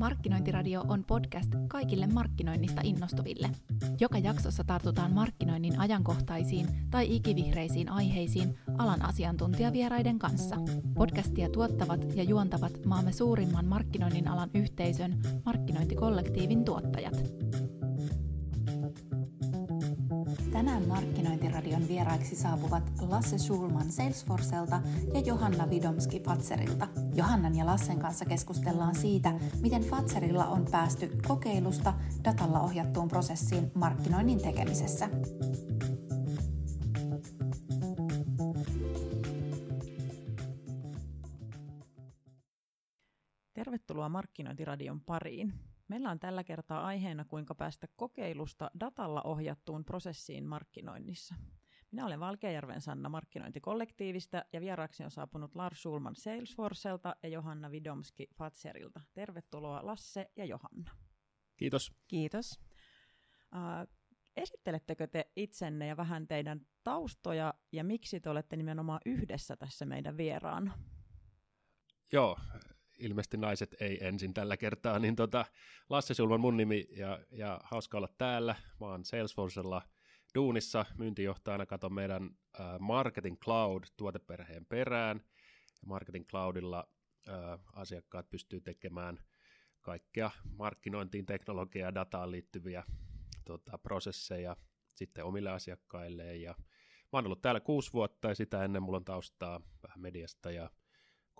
Markkinointiradio on podcast kaikille markkinoinnista innostuville. Joka jaksossa tartutaan markkinoinnin ajankohtaisiin tai ikivihreisiin aiheisiin alan asiantuntijavieraiden kanssa. Podcastia tuottavat ja juontavat maamme suurimman markkinoinnin alan yhteisön markkinointikollektiivin tuottajat. Tänään Markkinointiradion vieraiksi saapuvat Lasse Schulman Salesforcelta ja Johanna Vidomski Fatserilta. Johannan ja Lassen kanssa keskustellaan siitä, miten Fatserilla on päästy kokeilusta datalla ohjattuun prosessiin markkinoinnin tekemisessä. Tervetuloa Markkinointiradion pariin. Meillä on tällä kertaa aiheena, kuinka päästä kokeilusta datalla ohjattuun prosessiin markkinoinnissa. Minä olen Valkeajärven Sanna markkinointikollektiivista ja vieraaksi on saapunut Lars Schulman Salesforcelta ja Johanna Vidomski Fatserilta. Tervetuloa Lasse ja Johanna. Kiitos. Kiitos. Uh, esittelettekö te itsenne ja vähän teidän taustoja ja miksi te olette nimenomaan yhdessä tässä meidän vieraan? Joo, ilmeisesti naiset ei ensin tällä kertaa, niin tota, Lasse Sulman mun nimi ja, ja hauska olla täällä. Mä oon Salesforcella duunissa myyntijohtajana, katon meidän äh, Marketing Cloud-tuoteperheen perään. Ja Marketing Cloudilla äh, asiakkaat pystyy tekemään kaikkea markkinointiin, teknologiaan ja dataan liittyviä tota, prosesseja sitten omille asiakkailleen. Ja mä oon ollut täällä kuusi vuotta ja sitä ennen mulla on taustaa vähän mediasta ja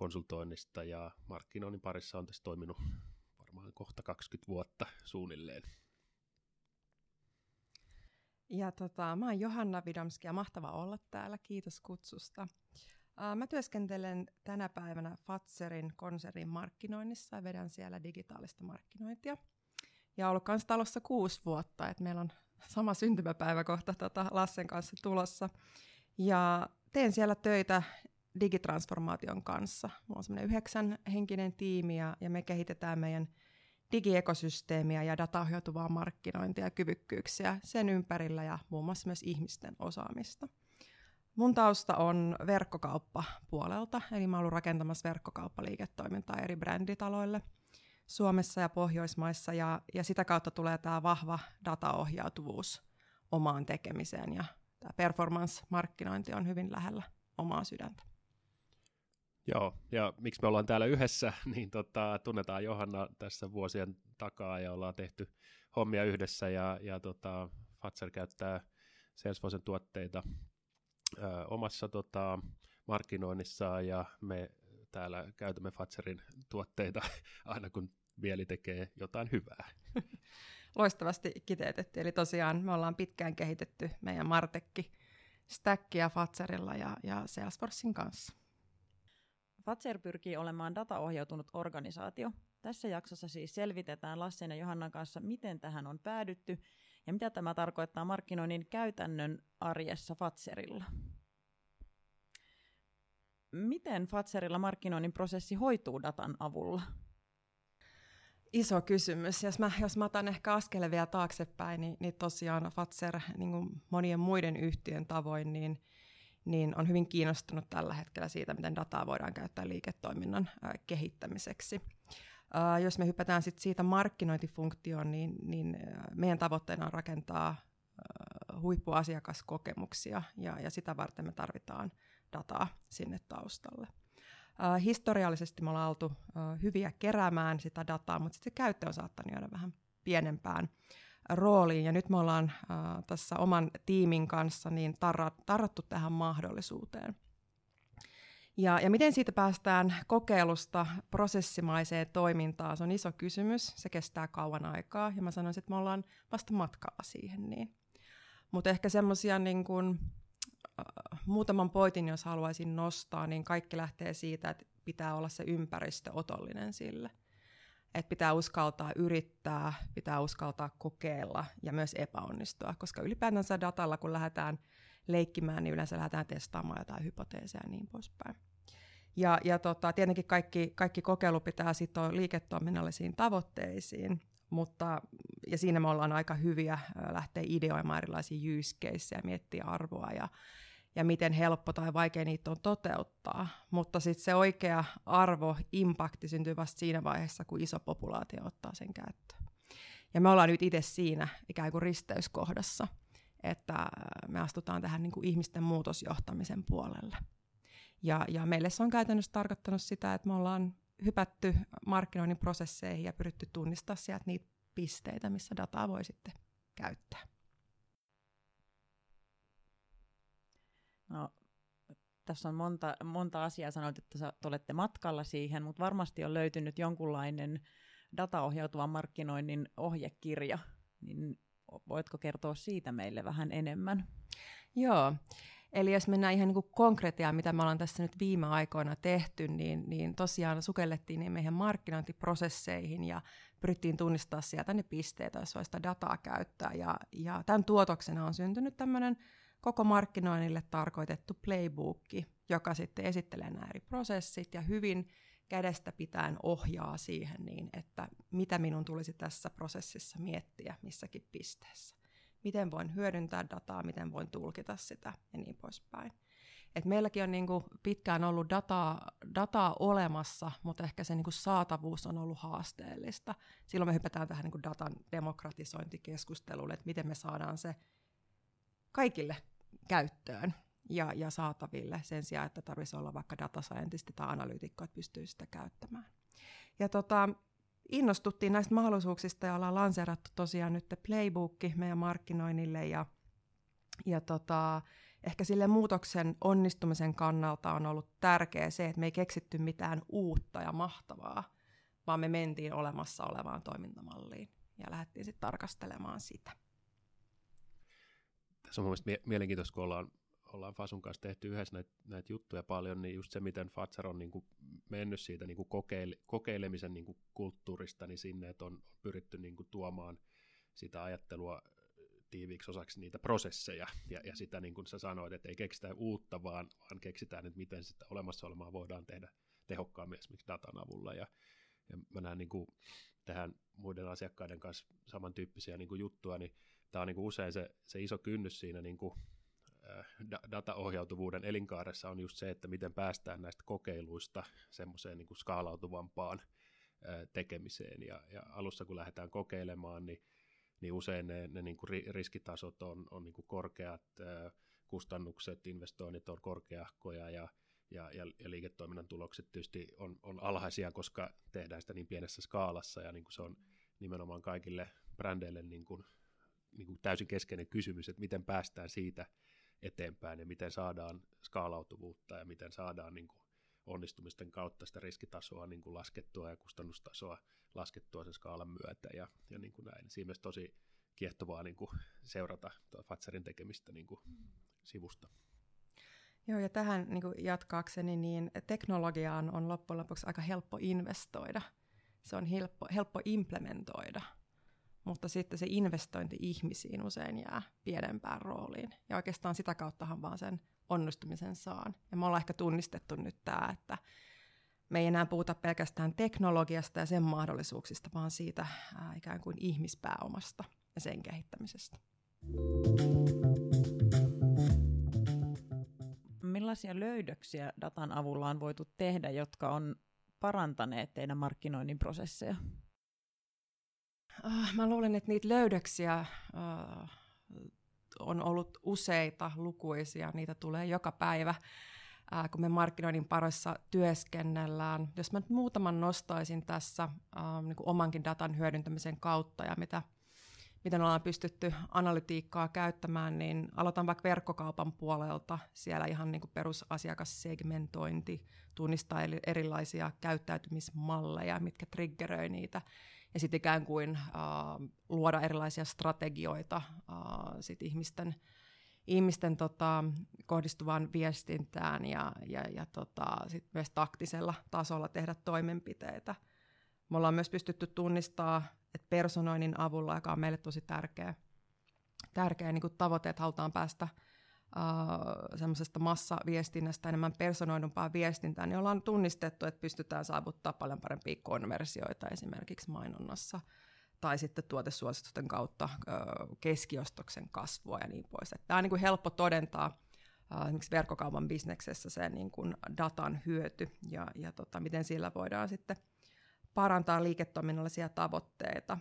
konsultoinnista ja markkinoinnin parissa on tässä toiminut varmaan kohta 20 vuotta suunnilleen. Ja tota, mä oon Johanna Vidomski ja mahtava olla täällä. Kiitos kutsusta. Mä työskentelen tänä päivänä Fatserin konsernin markkinoinnissa ja vedän siellä digitaalista markkinointia. Ja ollut kanssa talossa kuusi vuotta, että meillä on sama syntymäpäivä kohta tota Lassen kanssa tulossa. Ja teen siellä töitä digitransformaation kanssa. Mulla on semmoinen yhdeksän henkinen tiimi ja, ja me kehitetään meidän digiekosysteemiä ja dataohjautuvaa markkinointia ja kyvykkyyksiä sen ympärillä ja muun muassa myös ihmisten osaamista. Mun tausta on verkkokauppa puolelta, eli mä olen rakentamassa verkkokauppaliiketoimintaa eri bränditaloille Suomessa ja Pohjoismaissa, ja, ja sitä kautta tulee tämä vahva dataohjautuvuus omaan tekemiseen, ja tämä performance-markkinointi on hyvin lähellä omaa sydäntä. Joo, ja miksi me ollaan täällä yhdessä, niin tota, tunnetaan Johanna tässä vuosien takaa ja ollaan tehty hommia yhdessä ja, ja tota, Fatser käyttää Salesforcen tuotteita ö, omassa tota, markkinoinnissaan ja me täällä käytämme Fatserin tuotteita aina kun mieli tekee jotain hyvää. Loistavasti kiteytetty. Eli tosiaan me ollaan pitkään kehitetty meidän Martekki stackia Fatserilla ja, ja Salesforcein kanssa. Fatser pyrkii olemaan dataohjautunut organisaatio. Tässä jaksossa siis selvitetään Lassen ja Johannan kanssa, miten tähän on päädytty ja mitä tämä tarkoittaa markkinoinnin käytännön arjessa Fatserilla. Miten Fatserilla markkinoinnin prosessi hoituu datan avulla? Iso kysymys. Jos mä, jos mä otan ehkä askeleen vielä taaksepäin, niin, niin tosiaan Fatser niin kuin monien muiden yhtiön tavoin, niin niin on hyvin kiinnostunut tällä hetkellä siitä, miten dataa voidaan käyttää liiketoiminnan kehittämiseksi. jos me hypätään sit siitä markkinointifunktioon, niin, niin meidän tavoitteena on rakentaa huippuasiakaskokemuksia, ja, ja sitä varten me tarvitaan dataa sinne taustalle. historiallisesti me ollaan oltu hyviä keräämään sitä dataa, mutta sitten se käyttö on saattanut jäädä vähän pienempään rooliin. Ja nyt me ollaan äh, tässä oman tiimin kanssa niin tarra, tarrattu tähän mahdollisuuteen. Ja, ja miten siitä päästään kokeilusta prosessimaiseen toimintaan, se on iso kysymys. Se kestää kauan aikaa ja mä sanoisin, että me ollaan vasta matkalla siihen. Niin. Mutta ehkä semmoisia niin kuin, äh, muutaman poitin, jos haluaisin nostaa, niin kaikki lähtee siitä, että pitää olla se ympäristö otollinen sille että pitää uskaltaa yrittää, pitää uskaltaa kokeilla ja myös epäonnistua, koska ylipäätänsä datalla, kun lähdetään leikkimään, niin yleensä lähdetään testaamaan jotain hypoteeseja ja niin poispäin. Ja, ja tota, tietenkin kaikki, kaikki kokeilu pitää sitoa liiketoiminnallisiin tavoitteisiin, mutta, ja siinä me ollaan aika hyviä lähteä ideoimaan erilaisia use caseja, miettiä arvoa ja, ja miten helppo tai vaikea niitä on toteuttaa. Mutta sitten se oikea arvo, impakti syntyy vasta siinä vaiheessa, kun iso populaatio ottaa sen käyttöön. Ja me ollaan nyt itse siinä ikään kuin risteyskohdassa, että me astutaan tähän niin kuin ihmisten muutosjohtamisen puolelle. Ja, ja meille se on käytännössä tarkoittanut sitä, että me ollaan hypätty markkinoinnin prosesseihin ja pyritty tunnistaa sieltä niitä pisteitä, missä dataa voi sitten käyttää. No, tässä on monta, monta asiaa, sanoit, että sä olette matkalla siihen, mutta varmasti on löytynyt jonkunlainen dataohjautuvan markkinoinnin ohjekirja, niin voitko kertoa siitä meille vähän enemmän? Joo, Eli jos mennään ihan niin konkretiaan, mitä me ollaan tässä nyt viime aikoina tehty, niin, niin tosiaan sukellettiin niin meidän markkinointiprosesseihin ja pyrittiin tunnistaa sieltä ne pisteet, jos voi sitä dataa käyttää. Ja, ja tämän tuotoksena on syntynyt tämmöinen koko markkinoinnille tarkoitettu playbookki, joka sitten esittelee nämä eri prosessit ja hyvin kädestä pitäen ohjaa siihen niin, että mitä minun tulisi tässä prosessissa miettiä missäkin pisteessä miten voin hyödyntää dataa, miten voin tulkita sitä ja niin poispäin. Et meilläkin on niinku pitkään ollut dataa, dataa olemassa, mutta ehkä se niinku saatavuus on ollut haasteellista. Silloin me hypätään tähän niinku datan demokratisointikeskusteluun, että miten me saadaan se kaikille käyttöön ja, ja saataville sen sijaan, että tarvitsisi olla vaikka data scientisti tai analyytikko, että pystyy sitä käyttämään. Ja tota, innostuttiin näistä mahdollisuuksista ja ollaan lanseerattu tosiaan nyt playbookki meidän markkinoinnille ja, ja tota, ehkä sille muutoksen onnistumisen kannalta on ollut tärkeää se, että me ei keksitty mitään uutta ja mahtavaa, vaan me mentiin olemassa olevaan toimintamalliin ja lähdettiin sitten tarkastelemaan sitä. Tässä on mielestäni mielenkiintoista, kun ollaan ollaan Fasun kanssa tehty yhdessä näitä, näitä juttuja paljon, niin just se, miten Fatsar on niin kuin mennyt siitä niin kuin kokeile, kokeilemisen niin kuin kulttuurista niin sinne, että on pyritty niin kuin tuomaan sitä ajattelua tiiviiksi osaksi niitä prosesseja, ja, ja sitä niin kuin sä sanoit, että ei keksitä uutta, vaan, vaan keksitään, että miten sitä olemassa olemaa voidaan tehdä tehokkaammin esimerkiksi datan avulla, ja, ja mä näen niin kuin tähän muiden asiakkaiden kanssa samantyyppisiä niin kuin juttuja, niin tämä on niin kuin usein se, se iso kynnys siinä niin kuin dataohjautuvuuden elinkaaressa on just se, että miten päästään näistä kokeiluista semmoiseen niin kuin skaalautuvampaan tekemiseen. Ja, ja alussa kun lähdetään kokeilemaan, niin, niin usein ne, ne niin kuin riskitasot on, on niin kuin korkeat, kustannukset, investoinnit on korkeahkoja ja, ja, ja, ja liiketoiminnan tulokset tietysti on, on alhaisia, koska tehdään sitä niin pienessä skaalassa ja niin kuin se on nimenomaan kaikille brändeille niin kuin, niin kuin täysin keskeinen kysymys, että miten päästään siitä – eteenpäin ja miten saadaan skaalautuvuutta ja miten saadaan niin kuin onnistumisten kautta sitä riskitasoa niin kuin laskettua ja kustannustasoa laskettua sen skaalan myötä ja, ja niin kuin näin. Siinä mielessä tosi kiehtovaa niin kuin seurata Fatserin tekemistä niin kuin sivusta. Joo, ja tähän niin kuin jatkaakseni, niin teknologiaan on loppujen lopuksi aika helppo investoida. Se on helppo, helppo implementoida – mutta sitten se investointi ihmisiin usein jää pienempään rooliin. Ja oikeastaan sitä kauttahan vaan sen onnistumisen saan. Ja me ollaan ehkä tunnistettu nyt tämä, että me ei enää puhuta pelkästään teknologiasta ja sen mahdollisuuksista, vaan siitä ää, ikään kuin ihmispääomasta ja sen kehittämisestä. Millaisia löydöksiä datan avulla on voitu tehdä, jotka on parantaneet teidän markkinoinnin prosesseja? Uh, mä luulen, että niitä löydöksiä uh, on ollut useita, lukuisia, niitä tulee joka päivä, uh, kun me markkinoinnin parissa työskennellään. Jos mä nyt muutaman nostaisin tässä uh, niin omankin datan hyödyntämisen kautta ja mitä, miten ollaan pystytty analytiikkaa käyttämään, niin aloitan vaikka verkkokaupan puolelta. Siellä ihan niin kuin perusasiakassegmentointi, tunnistaa erilaisia käyttäytymismalleja, mitkä triggeröi niitä ja sitten ikään kuin uh, luoda erilaisia strategioita uh, sit ihmisten, ihmisten tota, kohdistuvaan viestintään ja, ja, ja tota, sit myös taktisella tasolla tehdä toimenpiteitä. Me ollaan myös pystytty tunnistaa, että personoinnin avulla, joka on meille tosi tärkeä, tärkeä niin tavoite, että halutaan päästä – uh, semmoisesta massaviestinnästä enemmän personoidumpaa viestintää, niin ollaan tunnistettu, että pystytään saavuttaa paljon parempia konversioita esimerkiksi mainonnassa tai sitten tuotesuositusten kautta uh, keskiostoksen kasvua ja niin pois. Tämä on niin kuin helppo todentaa äh, esimerkiksi verkkokaupan bisneksessä se niin kuin datan hyöty ja, ja tota, miten sillä voidaan sitten parantaa liiketoiminnallisia tavoitteita.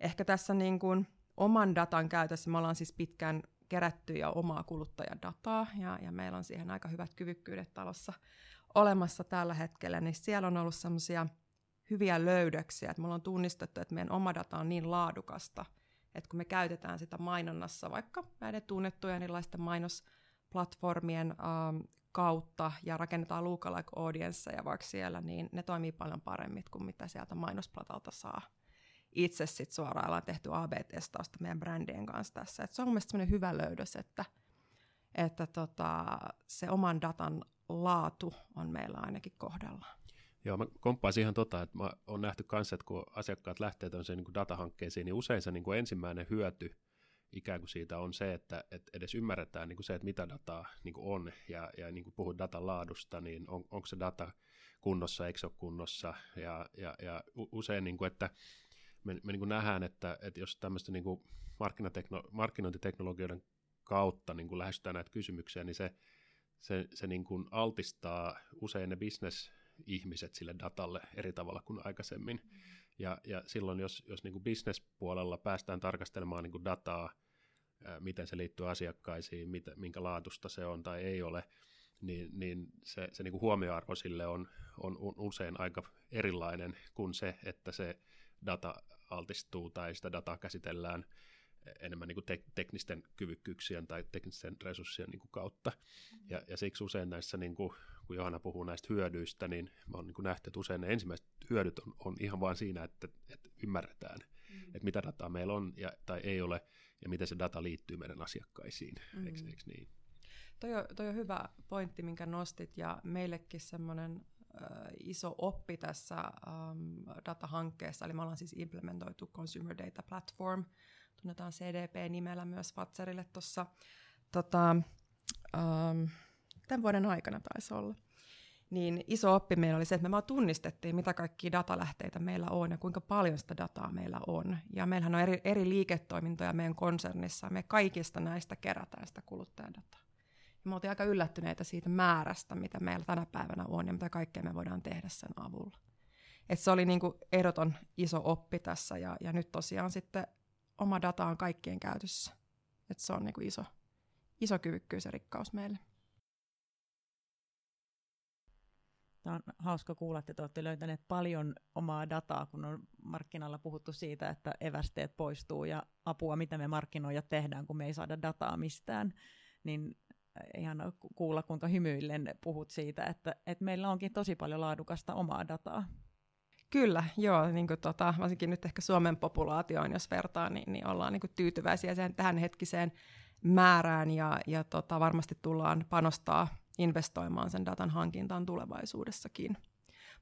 Ehkä tässä niin kuin oman datan käytössä me ollaan siis pitkään kerätty ja omaa kuluttajadataa, ja, ja meillä on siihen aika hyvät kyvykkyydet talossa olemassa tällä hetkellä, niin siellä on ollut semmoisia hyviä löydöksiä, että me ollaan tunnistettu, että meidän oma data on niin laadukasta, että kun me käytetään sitä mainonnassa vaikka näiden tunnettujen erilaisten mainosplatformien ähm, kautta ja rakennetaan lookalike audience ja vaikka siellä, niin ne toimii paljon paremmin kuin mitä sieltä mainosplatalta saa itse sit suoraan ollaan tehty AB-testausta meidän brändien kanssa tässä. Et se on mielestäni hyvä löydös, että, että tota, se oman datan laatu on meillä ainakin kohdalla. Joo, mä komppaisin ihan tota, että mä oon nähty kanssa, että kun asiakkaat lähtee tämmöiseen niin datahankkeisiin, niin usein se niin kuin ensimmäinen hyöty ikään kuin siitä on se, että, että edes ymmärretään niin kuin se, että mitä dataa niin kuin on, ja, ja niin kuin puhut datan laadusta, niin on, onko se data kunnossa, eikö se ole kunnossa, ja, ja, ja usein, niin kuin, että me, me niin nähdään, että, että jos tämmöistä niin kuin markkinointiteknologioiden kautta niin kuin lähestytään näitä kysymyksiä, niin se, se, se niin kuin altistaa usein ne bisnesihmiset sille datalle eri tavalla kuin aikaisemmin. Mm. Ja, ja silloin, jos, jos niin kuin bisnespuolella päästään tarkastelemaan niin kuin dataa, ää, miten se liittyy asiakkaisiin, mitä, minkä laatusta se on tai ei ole, niin, niin se, se niin kuin huomioarvo sille on, on usein aika erilainen kuin se, että se data altistuu tai sitä dataa käsitellään enemmän niin kuin tek- teknisten kyvykkyyksien tai teknisten resurssien niin kuin kautta. Mm-hmm. Ja, ja siksi usein näissä, niin kuin, kun Johanna puhuu näistä hyödyistä, niin mä oon niin nähty, että usein ne ensimmäiset hyödyt on, on ihan vain siinä, että, että ymmärretään, mm. että mitä dataa meillä on ja, tai ei ole, ja miten se data liittyy meidän asiakkaisiin. Mm. Eikö, eikö niin? Toi on, toi on hyvä pointti, minkä nostit, ja meillekin semmoinen iso oppi tässä um, datahankkeessa, eli me ollaan siis implementoitu Consumer Data Platform, tunnetaan CDP-nimellä myös Fatserille tuossa tota, um, tämän vuoden aikana taisi olla. Niin iso oppi meillä oli se, että me vaan tunnistettiin, mitä kaikki datalähteitä meillä on ja kuinka paljon sitä dataa meillä on. Ja meillähän on eri, eri liiketoimintoja meidän konsernissa, me kaikista näistä kerätään sitä kuluttajadataa me oltiin aika yllättyneitä siitä määrästä, mitä meillä tänä päivänä on ja mitä kaikkea me voidaan tehdä sen avulla. Et se oli niin kuin ehdoton iso oppi tässä ja, ja nyt tosiaan sitten oma data on kaikkien käytössä. Et se on niin kuin iso, iso kyvykkyys ja rikkaus meille. Tämä on hauska kuulla, että te olette löytäneet paljon omaa dataa, kun on markkinalla puhuttu siitä, että evästeet poistuu ja apua, mitä me markkinoijat tehdään, kun me ei saada dataa mistään. Niin ihan kuulla, kuinka hymyillen puhut siitä, että, että meillä onkin tosi paljon laadukasta omaa dataa. Kyllä, joo, niin kuin tota, varsinkin nyt ehkä Suomen populaatioon, jos vertaa, niin, niin ollaan niin kuin tyytyväisiä sen tähän hetkiseen määrään ja, ja tota, varmasti tullaan panostaa investoimaan sen datan hankintaan tulevaisuudessakin.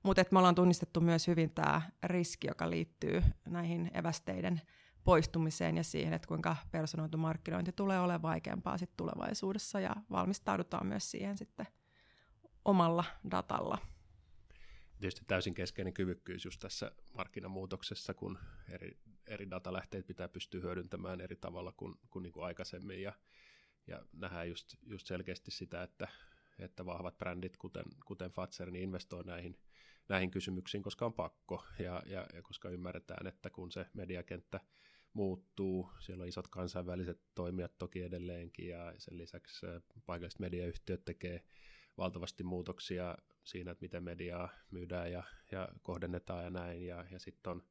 Mutta me ollaan tunnistettu myös hyvin tämä riski, joka liittyy näihin evästeiden poistumiseen ja siihen, että kuinka personoitu markkinointi tulee olemaan vaikeampaa sit tulevaisuudessa ja valmistaudutaan myös siihen sitten omalla datalla. Tietysti täysin keskeinen kyvykkyys just tässä markkinamuutoksessa, kun eri, eri datalähteet pitää pystyä hyödyntämään eri tavalla kuin, kuin, niin kuin aikaisemmin ja, ja nähdään just, just selkeästi sitä, että, että vahvat brändit, kuten, kuten Fatser, niin investoi näihin, näihin kysymyksiin, koska on pakko ja, ja, ja koska ymmärretään, että kun se mediakenttä muuttuu. Siellä on isot kansainväliset toimijat toki edelleenkin ja sen lisäksi paikalliset mediayhtiöt tekee valtavasti muutoksia siinä, että miten mediaa myydään ja, ja kohdennetaan ja näin. Ja, ja sitten on,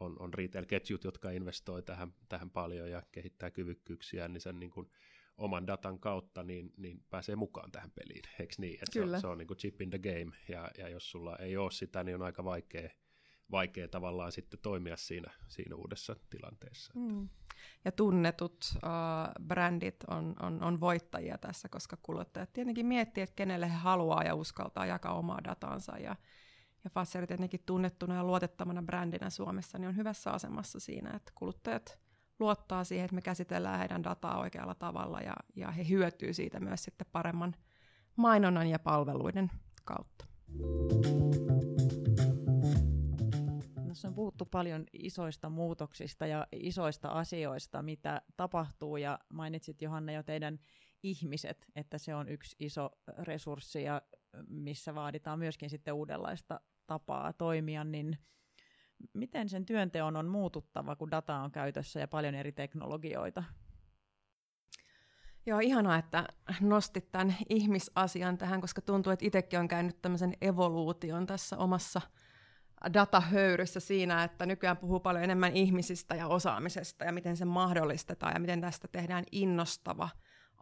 on, on retail-ketjut, jotka investoi tähän, tähän paljon ja kehittää kyvykkyyksiä, niin sen niin kuin oman datan kautta niin, niin pääsee mukaan tähän peliin, eikö niin? Että Kyllä. Se, on, se on niin kuin chip in the game, ja, ja jos sulla ei ole sitä, niin on aika vaikea vaikea tavallaan sitten toimia siinä, siinä uudessa tilanteessa. Mm. Ja tunnetut uh, brändit on, on, on voittajia tässä, koska kuluttajat tietenkin miettii, että kenelle he haluaa ja uskaltaa jakaa omaa datansa. Ja, ja Fasser tietenkin tunnettuna ja luotettavana brändinä Suomessa niin on hyvässä asemassa siinä, että kuluttajat luottaa siihen, että me käsitellään heidän dataa oikealla tavalla ja, ja he hyötyy siitä myös sitten paremman mainonnan ja palveluiden kautta. Tässä on puhuttu paljon isoista muutoksista ja isoista asioista, mitä tapahtuu, ja mainitsit Johanna jo teidän ihmiset, että se on yksi iso resurssi ja missä vaaditaan myöskin sitten uudenlaista tapaa toimia, niin miten sen työnteon on muututtava, kun data on käytössä ja paljon eri teknologioita? Joo, ihanaa, että nostit tämän ihmisasian tähän, koska tuntuu, että itsekin on käynyt tämmöisen evoluution tässä omassa datahöyryssä siinä, että nykyään puhuu paljon enemmän ihmisistä ja osaamisesta ja miten se mahdollistetaan ja miten tästä tehdään innostava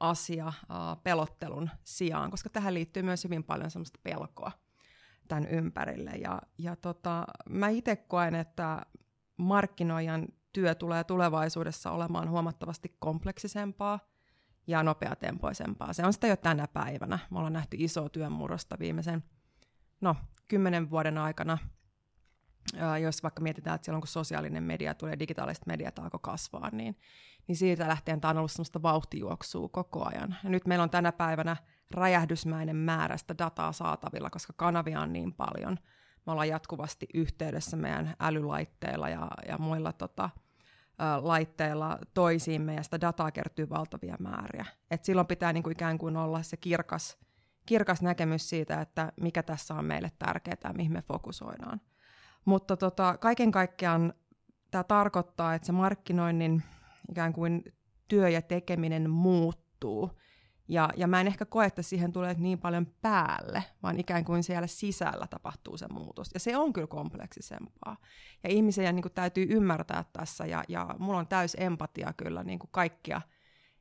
asia pelottelun sijaan, koska tähän liittyy myös hyvin paljon semmoista pelkoa tämän ympärille. Ja, ja tota, mä itse koen, että markkinoijan työ tulee tulevaisuudessa olemaan huomattavasti kompleksisempaa ja nopeatempoisempaa. Se on sitä jo tänä päivänä. Me ollaan nähty isoa työnmurrosta viimeisen no, kymmenen vuoden aikana. Jos vaikka mietitään, että silloin kun sosiaalinen media tulee, digitaaliset mediat alkoi kasvaa, niin, niin siitä lähtien tämä on ollut sellaista vauhtijuoksua koko ajan. Ja nyt meillä on tänä päivänä räjähdysmäinen määrä sitä dataa saatavilla, koska kanavia on niin paljon. Me ollaan jatkuvasti yhteydessä meidän älylaitteilla ja, ja muilla tota, laitteilla toisiimme ja sitä dataa kertyy valtavia määriä. Et silloin pitää niinku ikään kuin olla se kirkas, kirkas näkemys siitä, että mikä tässä on meille tärkeää ja mihin me fokusoidaan. Mutta tota, kaiken kaikkiaan tämä tarkoittaa, että se markkinoinnin ikään kuin työ ja tekeminen muuttuu – ja, ja mä en ehkä koe, että siihen tulee niin paljon päälle, vaan ikään kuin siellä sisällä tapahtuu se muutos. Ja se on kyllä kompleksisempaa. Ja ihmisiä niin kuin, täytyy ymmärtää tässä, ja, ja mulla on täys empatia kyllä niin kuin kaikkia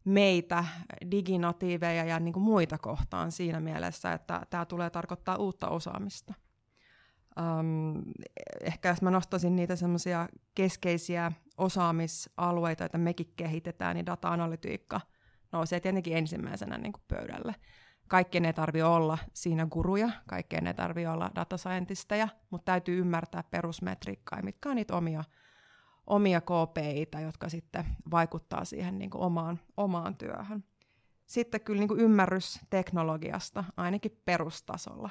meitä, diginatiiveja ja niin kuin muita kohtaan siinä mielessä, että tämä tulee tarkoittaa uutta osaamista. Um, ehkä jos mä nostaisin niitä semmoisia keskeisiä osaamisalueita, joita mekin kehitetään, niin data-analytiikka – nousee tietenkin ensimmäisenä niin kuin pöydälle. Kaikkien ei tarvi olla siinä guruja, kaikkien ei tarvi olla datascientisteja, mutta täytyy ymmärtää perusmetriikkaa, mitkä on niitä omia, omia KPIitä, jotka sitten vaikuttaa siihen niin kuin omaan, omaan työhön. Sitten kyllä niin kuin ymmärrys teknologiasta, ainakin perustasolla.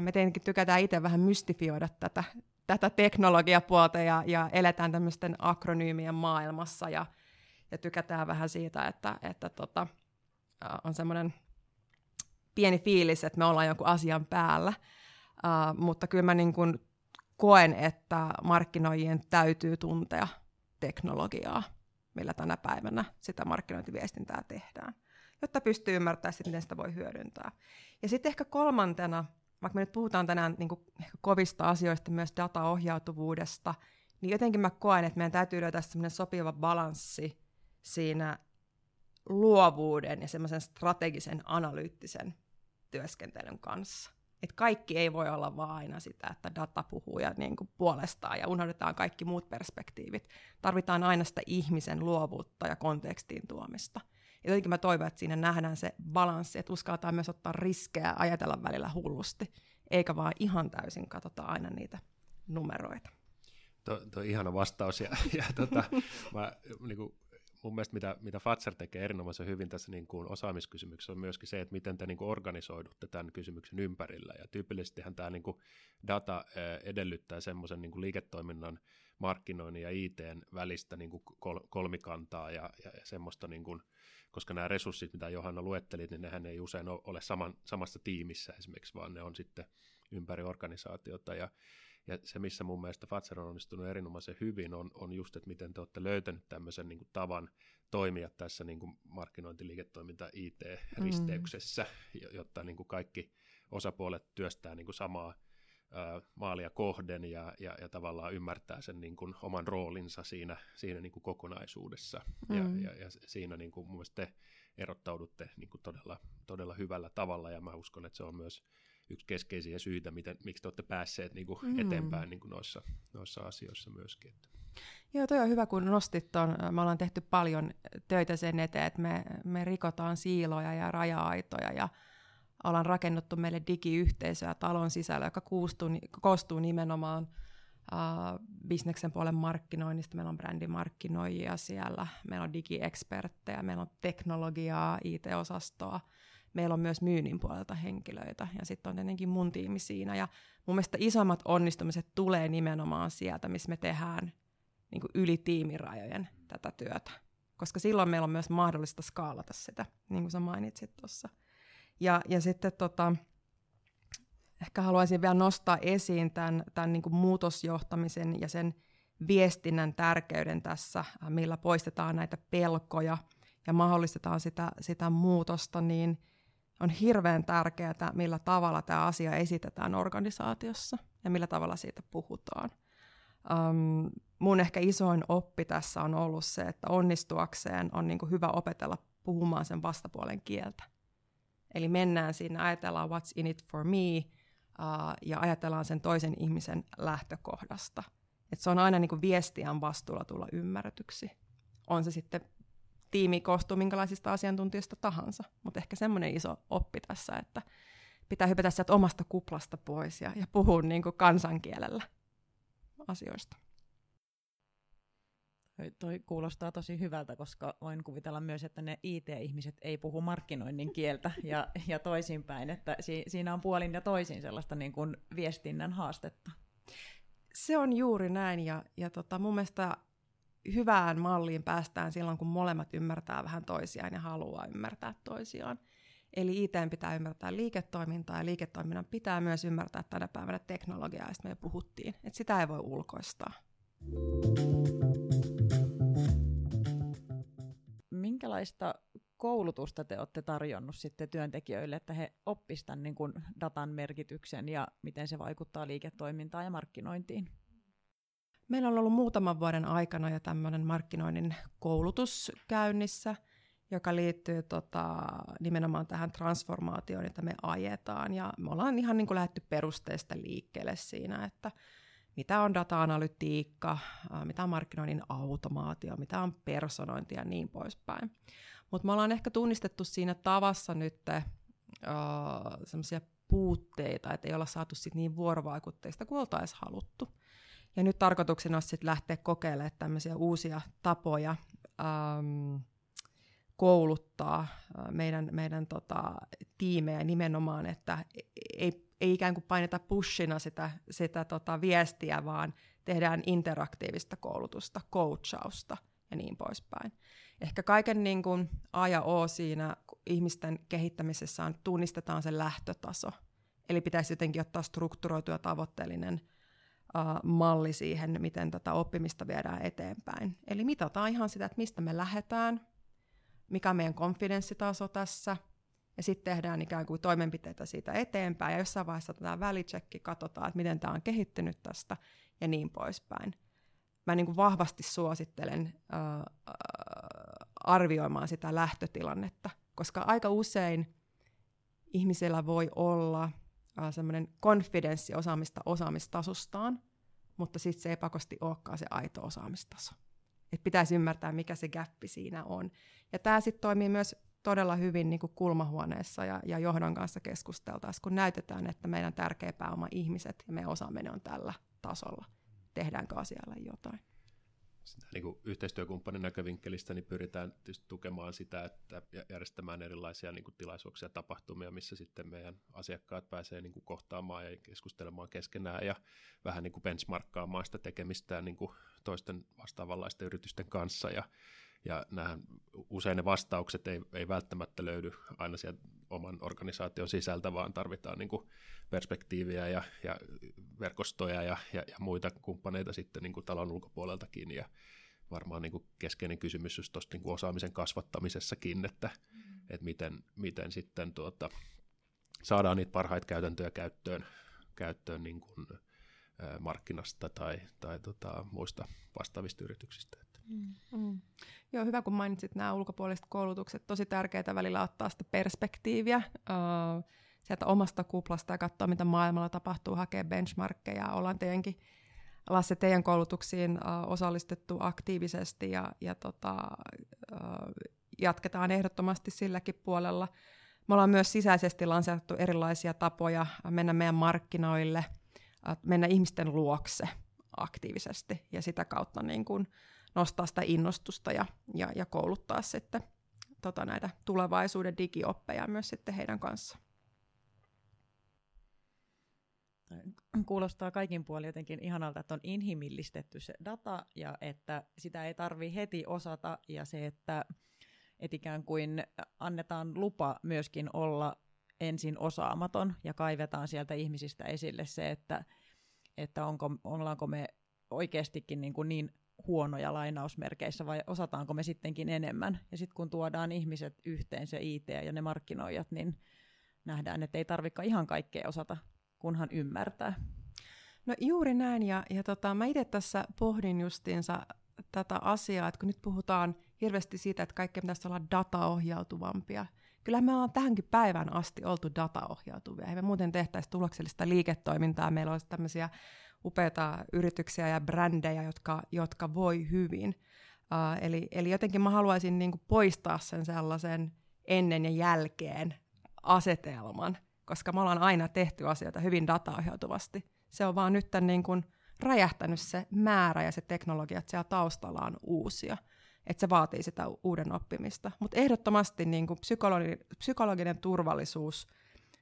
Me tietenkin tykätään itse vähän mystifioida tätä, tätä teknologiapuolta ja, ja eletään tämmöisten akronyymien maailmassa ja ja tykätään vähän siitä, että, että tota, on semmoinen pieni fiilis, että me ollaan jonkun asian päällä, uh, mutta kyllä mä niin kuin koen, että markkinoijien täytyy tuntea teknologiaa, millä tänä päivänä sitä markkinointiviestintää tehdään, jotta pystyy ymmärtämään, sit, miten sitä voi hyödyntää. Ja sitten ehkä kolmantena, vaikka me nyt puhutaan tänään niin kuin kovista asioista, myös dataohjautuvuudesta, niin jotenkin mä koen, että meidän täytyy löytää semmoinen sopiva balanssi siinä luovuuden ja semmoisen strategisen analyyttisen työskentelyn kanssa. Et kaikki ei voi olla vaan aina sitä, että data puhuu ja niin kuin puolestaan ja unohdetaan kaikki muut perspektiivit. Tarvitaan aina sitä ihmisen luovuutta ja kontekstiin tuomista. Jotenkin mä toivon, että siinä nähdään se balanssi, että uskaltaa myös ottaa riskejä ajatella välillä hullusti, eikä vaan ihan täysin katsota aina niitä numeroita. Tuo, tuo ihana vastaus. Ja, ja tota, mä, niin kuin mun mielestä mitä, mitä Fatser tekee erinomaisen hyvin tässä niin kuin osaamiskysymyksessä on myöskin se, että miten te niin kuin organisoidutte tämän kysymyksen ympärillä. Ja tyypillisestihän tämä niin kuin data edellyttää semmoisen niin kuin liiketoiminnan markkinoinnin ja ITn välistä niin kuin kolmikantaa ja, ja, ja semmoista, niin kuin, koska nämä resurssit, mitä Johanna luettelit, niin nehän ei usein ole saman, samassa tiimissä esimerkiksi, vaan ne on sitten ympäri organisaatiota. Ja, ja se, missä mun mielestä Fatser on onnistunut erinomaisen hyvin, on, on just, että miten te olette löytänyt tämmöisen niin kuin, tavan toimia tässä niin kuin, markkinointiliiketoiminta IT-risteyksessä, mm. jotta niin kuin, kaikki osapuolet työstää niin kuin, samaa maalia kohden ja, ja, ja tavallaan ymmärtää sen niin kuin, oman roolinsa siinä, siinä niin kuin, kokonaisuudessa. Mm. Ja, ja, ja siinä niin kuin, mun mielestä te erottaudutte niin kuin, todella, todella hyvällä tavalla ja mä uskon, että se on myös yksi keskeisiä syitä, miten, miksi te olette päässeet niin kuin mm. eteenpäin niin kuin noissa, noissa asioissa myöskin. Joo, toi on hyvä, kun nostit tuon. Me ollaan tehty paljon töitä sen eteen, että me, me rikotaan siiloja ja raja-aitoja ja ollaan rakennuttu meille digiyhteisöä talon sisällä, joka koostuu, koostuu nimenomaan uh, bisneksen puolen markkinoinnista. Meillä on brändimarkkinoijia siellä, meillä on digieksperttejä, meillä on teknologiaa, IT-osastoa, meillä on myös myynnin puolelta henkilöitä ja sitten on tietenkin mun tiimi siinä. Ja mun mielestä isommat onnistumiset tulee nimenomaan sieltä, missä me tehdään niin yli tiimirajojen tätä työtä. koska silloin meillä on myös mahdollista skaalata sitä, niin kuin sä mainitsit tuossa. Ja, ja sitten tota, ehkä haluaisin vielä nostaa esiin tämän, tämän niin muutosjohtamisen ja sen viestinnän tärkeyden tässä, millä poistetaan näitä pelkoja ja mahdollistetaan sitä, sitä muutosta, niin on hirveän tärkeää, millä tavalla tämä asia esitetään organisaatiossa ja millä tavalla siitä puhutaan. Um, mun ehkä isoin oppi tässä on ollut se, että onnistuakseen on niin hyvä opetella puhumaan sen vastapuolen kieltä. Eli mennään siinä, ajatellaan what's in it for me, uh, ja ajatellaan sen toisen ihmisen lähtökohdasta. Et se on aina niin viestiän vastuulla tulla ymmärretyksi. On se sitten tiimi koostuu minkälaisista asiantuntijoista tahansa. Mutta ehkä semmoinen iso oppi tässä, että pitää hypätä sieltä omasta kuplasta pois ja, ja puhua niin kansankielellä asioista. Toi kuulostaa tosi hyvältä, koska voin kuvitella myös, että ne IT-ihmiset ei puhu markkinoinnin kieltä ja, ja toisinpäin, että si, siinä on puolin ja toisin sellaista niin kuin viestinnän haastetta. Se on juuri näin ja, ja tota, mun mielestä hyvään malliin päästään silloin, kun molemmat ymmärtää vähän toisiaan ja haluaa ymmärtää toisiaan. Eli IT pitää ymmärtää liiketoimintaa ja liiketoiminnan pitää myös ymmärtää tänä päivänä teknologiaa, josta me jo puhuttiin. Et sitä ei voi ulkoistaa. Minkälaista koulutusta te olette tarjonnut sitten työntekijöille, että he oppisivat niin kuin datan merkityksen ja miten se vaikuttaa liiketoimintaan ja markkinointiin? Meillä on ollut muutaman vuoden aikana jo tämmöinen markkinoinnin koulutus käynnissä, joka liittyy tota, nimenomaan tähän transformaatioon, että me ajetaan. Ja me ollaan ihan niin kuin lähdetty perusteista liikkeelle siinä, että mitä on data-analytiikka, mitä on markkinoinnin automaatio, mitä on personointi ja niin poispäin. Mutta me ollaan ehkä tunnistettu siinä tavassa nyt uh, semmoisia puutteita, että ei olla saatu sit niin vuorovaikutteista kuin oltaisiin haluttu. Ja nyt tarkoituksena olisi sitten lähteä kokeilemaan tämmöisiä uusia tapoja um, kouluttaa meidän, meidän tota, tiimejä nimenomaan, että ei, ei ikään kuin paineta pushina sitä, sitä tota, viestiä, vaan tehdään interaktiivista koulutusta, coachausta ja niin poispäin. Ehkä kaiken niin kuin A ja O siinä ihmisten kehittämisessä on, tunnistetaan se lähtötaso. Eli pitäisi jotenkin ottaa strukturoitu ja tavoitteellinen uh, malli siihen, miten tätä oppimista viedään eteenpäin. Eli mitataan ihan sitä, että mistä me lähdetään, mikä meidän konfidenssitaso tässä, ja sitten tehdään ikään kuin toimenpiteitä siitä eteenpäin, ja jossain vaiheessa tämä välitsekki, katsotaan, että miten tämä on kehittynyt tästä, ja niin poispäin. Mä niin kuin vahvasti suosittelen uh, arvioimaan sitä lähtötilannetta, koska aika usein ihmisellä voi olla uh, semmoinen konfidenssi osaamista osaamistasostaan, mutta sitten se ei pakosti olekaan se aito osaamistaso. Et pitäisi ymmärtää, mikä se gappi siinä on. Ja tämä sitten toimii myös todella hyvin niin kuin kulmahuoneessa ja, ja johdon kanssa keskusteltaessa, kun näytetään, että meidän tärkeä pääoma ihmiset ja meidän osaaminen on tällä tasolla. Tehdäänkö asialle jotain? sitä niin kuin yhteistyökumppanin näkövinkkelistä niin pyritään tukemaan sitä, että järjestämään erilaisia niin kuin tilaisuuksia ja tapahtumia, missä sitten meidän asiakkaat pääsee niin kuin kohtaamaan ja keskustelemaan keskenään ja vähän niin kuin benchmarkkaamaan sitä tekemistään niin kuin toisten vastaavanlaisten yritysten kanssa ja ja nämä, usein ne vastaukset ei, ei välttämättä löydy aina sieltä oman organisaation sisältä, vaan tarvitaan niin kuin perspektiiviä ja, ja verkostoja ja, ja, ja muita kumppaneita sitten niin kuin talon ulkopuoleltakin. Ja varmaan niin kuin keskeinen kysymys just tuosta niin kuin osaamisen kasvattamisessakin, että, mm. että miten, miten sitten tuota, saadaan niitä parhaita käytäntöjä käyttöön, käyttöön niin kuin, markkinasta tai, tai tota, muista vastaavista yrityksistä. Mm. Mm. Joo, hyvä kun mainitsit nämä ulkopuoliset koulutukset. Tosi tärkeää välillä ottaa sitä perspektiiviä uh, sieltä omasta kuplasta ja katsoa, mitä maailmalla tapahtuu, hakea benchmarkkeja. Ollaan teidänkin, Lasse, teidän koulutuksiin uh, osallistettu aktiivisesti ja, ja tota, uh, jatketaan ehdottomasti silläkin puolella. Me ollaan myös sisäisesti lanseerattu erilaisia tapoja mennä meidän markkinoille, mennä ihmisten luokse aktiivisesti ja sitä kautta niin kuin, nostaa sitä innostusta ja, ja, ja kouluttaa sitten tota, näitä tulevaisuuden digioppeja myös sitten heidän kanssaan. kuulostaa kaikin puolin jotenkin ihanalta, että on inhimillistetty se data ja että sitä ei tarvi heti osata ja se, että, et ikään kuin annetaan lupa myöskin olla ensin osaamaton ja kaivetaan sieltä ihmisistä esille se, että, että onko, ollaanko me oikeastikin niin, kuin niin huonoja lainausmerkeissä vai osataanko me sittenkin enemmän. Ja sitten kun tuodaan ihmiset yhteen, se IT ja ne markkinoijat, niin nähdään, että ei tarvitse ihan kaikkea osata, kunhan ymmärtää. No juuri näin, ja, ja tota, mä itse tässä pohdin justiinsa tätä asiaa, että kun nyt puhutaan hirveästi siitä, että kaikkea pitäisi olla dataohjautuvampia. Kyllä me ollaan tähänkin päivään asti oltu dataohjautuvia. Ei me muuten tehtäisi tuloksellista liiketoimintaa. Meillä olisi tämmöisiä upeita yrityksiä ja brändejä, jotka, jotka voi hyvin. Uh, eli, eli jotenkin mä haluaisin niin kuin poistaa sen sellaisen ennen ja jälkeen asetelman, koska me ollaan aina tehty asioita hyvin dataohjautuvasti. Se on vaan nyt niin kuin räjähtänyt se määrä ja se teknologia, että siellä taustalla on uusia. Että se vaatii sitä uuden oppimista. Mutta ehdottomasti niin kuin psykologi- psykologinen turvallisuus –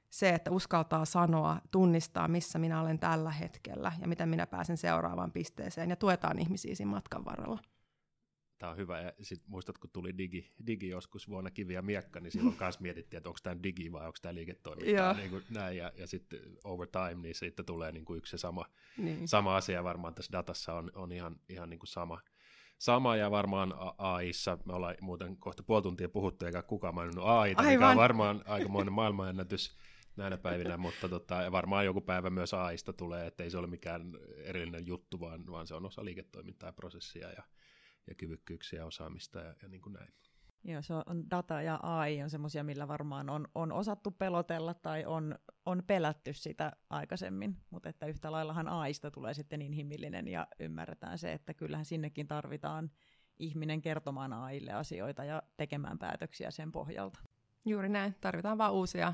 se, että uskaltaa sanoa, tunnistaa, missä minä olen tällä hetkellä ja miten minä pääsen seuraavaan pisteeseen ja tuetaan ihmisiä siinä matkan varrella. Tämä on hyvä. Ja sit muistat, kun tuli digi, digi joskus vuonna kivi ja miekka, niin silloin myös mietittiin, että onko tämä digi vai onko tämä liiketoiminta. niin kuin näin, ja, ja sitten over time, niin sitten tulee niin kuin yksi ja sama, niin. sama asia. Varmaan tässä datassa on, on ihan, ihan niin kuin sama, sama ja varmaan AIssa, me ollaan muuten kohta puoli tuntia puhuttu, eikä kukaan maininnut AIta, Aivan. mikä on varmaan aikamoinen maailmanennätys näinä päivinä, mutta tota, varmaan joku päivä myös AIsta tulee, että ei se ole mikään erillinen juttu, vaan, vaan se on osa liiketoimintaa ja prosessia ja, ja kyvykkyyksiä ja osaamista ja, ja niin kuin näin. Joo, se on data ja AI on semmoisia, millä varmaan on, on osattu pelotella tai on, on pelätty sitä aikaisemmin, mutta että yhtä laillahan AIsta tulee sitten inhimillinen ja ymmärretään se, että kyllähän sinnekin tarvitaan ihminen kertomaan AIlle asioita ja tekemään päätöksiä sen pohjalta. Juuri näin, tarvitaan vaan uusia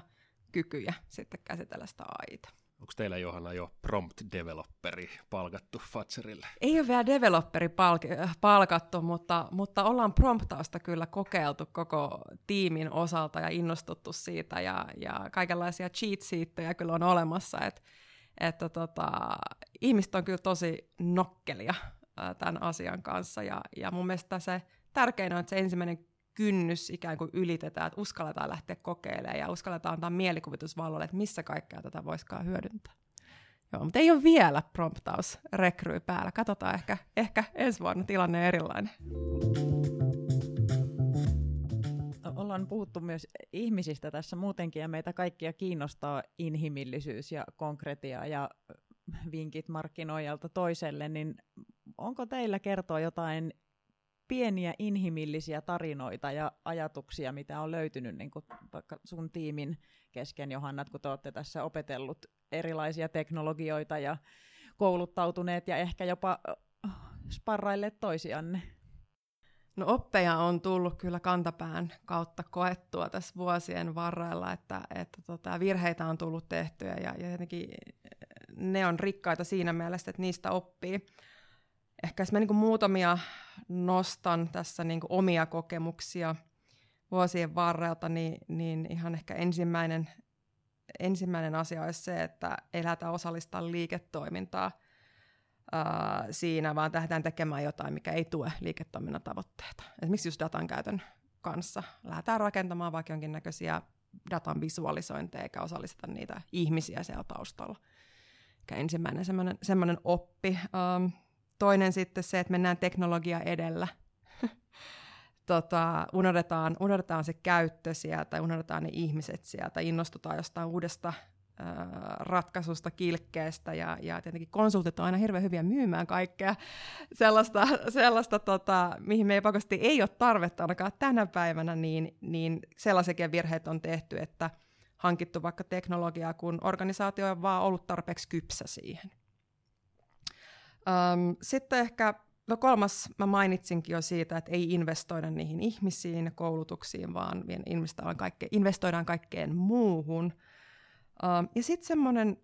kykyjä sitten käsitellä sitä AIta. Onko teillä Johanna jo prompt developeri palkattu Fatserille? Ei ole vielä developeri palk- palkattu, mutta, mutta ollaan promptausta kyllä kokeiltu koko tiimin osalta ja innostuttu siitä ja, ja kaikenlaisia cheat sheettejä kyllä on olemassa, että että tota, ihmiset on kyllä tosi nokkelia tämän asian kanssa ja, ja mun mielestä se tärkein on, että se ensimmäinen kynnys ikään kuin ylitetään, että uskalletaan lähteä kokeilemaan ja uskalletaan antaa mielikuvitusvallolle, että missä kaikkea tätä voisikaan hyödyntää. Joo, mutta ei ole vielä promptaus rekryy päällä. Katsotaan ehkä, ehkä ensi vuonna tilanne erilainen. Ollaan puhuttu myös ihmisistä tässä muutenkin ja meitä kaikkia kiinnostaa inhimillisyys ja konkretia ja vinkit markkinoijalta toiselle, niin onko teillä kertoa jotain pieniä inhimillisiä tarinoita ja ajatuksia, mitä on löytynyt niin kuin vaikka sun tiimin kesken, Johanna, kun te olette tässä opetellut erilaisia teknologioita ja kouluttautuneet ja ehkä jopa äh, sparrailleet toisianne? No oppeja on tullut kyllä kantapään kautta koettua tässä vuosien varrella, että, että tota, virheitä on tullut tehtyä ja, ja jotenkin ne on rikkaita siinä mielessä, että niistä oppii. Ehkä jos mä niin muutamia nostan tässä niin omia kokemuksia vuosien varrelta, niin, niin ihan ehkä ensimmäinen, ensimmäinen asia olisi se, että ei lähdetä osallistaa liiketoimintaa ää, siinä, vaan tähdään tekemään jotain, mikä ei tue liiketoiminnan tavoitteita. Esimerkiksi just datan käytön kanssa. Lähdetään rakentamaan vaikka jonkinnäköisiä datan visualisointeja, eikä osallisteta niitä ihmisiä siellä taustalla. Eikä ensimmäinen semmoinen oppi. Um, toinen sitten se, että mennään teknologia edellä. tota, unohdetaan, unohdetaan se käyttö sieltä, unohdetaan ne ihmiset sieltä, innostutaan jostain uudesta ratkaisusta, kilkkeestä ja, ja tietenkin konsultit on aina hirveän hyviä myymään kaikkea sellaista, sellaista tota, mihin me ei pakosti ei ole tarvetta ainakaan tänä päivänä, niin, niin sellaisiakin virheitä on tehty, että hankittu vaikka teknologiaa, kun organisaatio on vaan ollut tarpeeksi kypsä siihen. Um, sitten ehkä, no kolmas, mä mainitsinkin jo siitä, että ei investoida niihin ihmisiin, koulutuksiin, vaan investoidaan, kaikke, investoidaan kaikkeen muuhun. Um, ja sitten semmoinen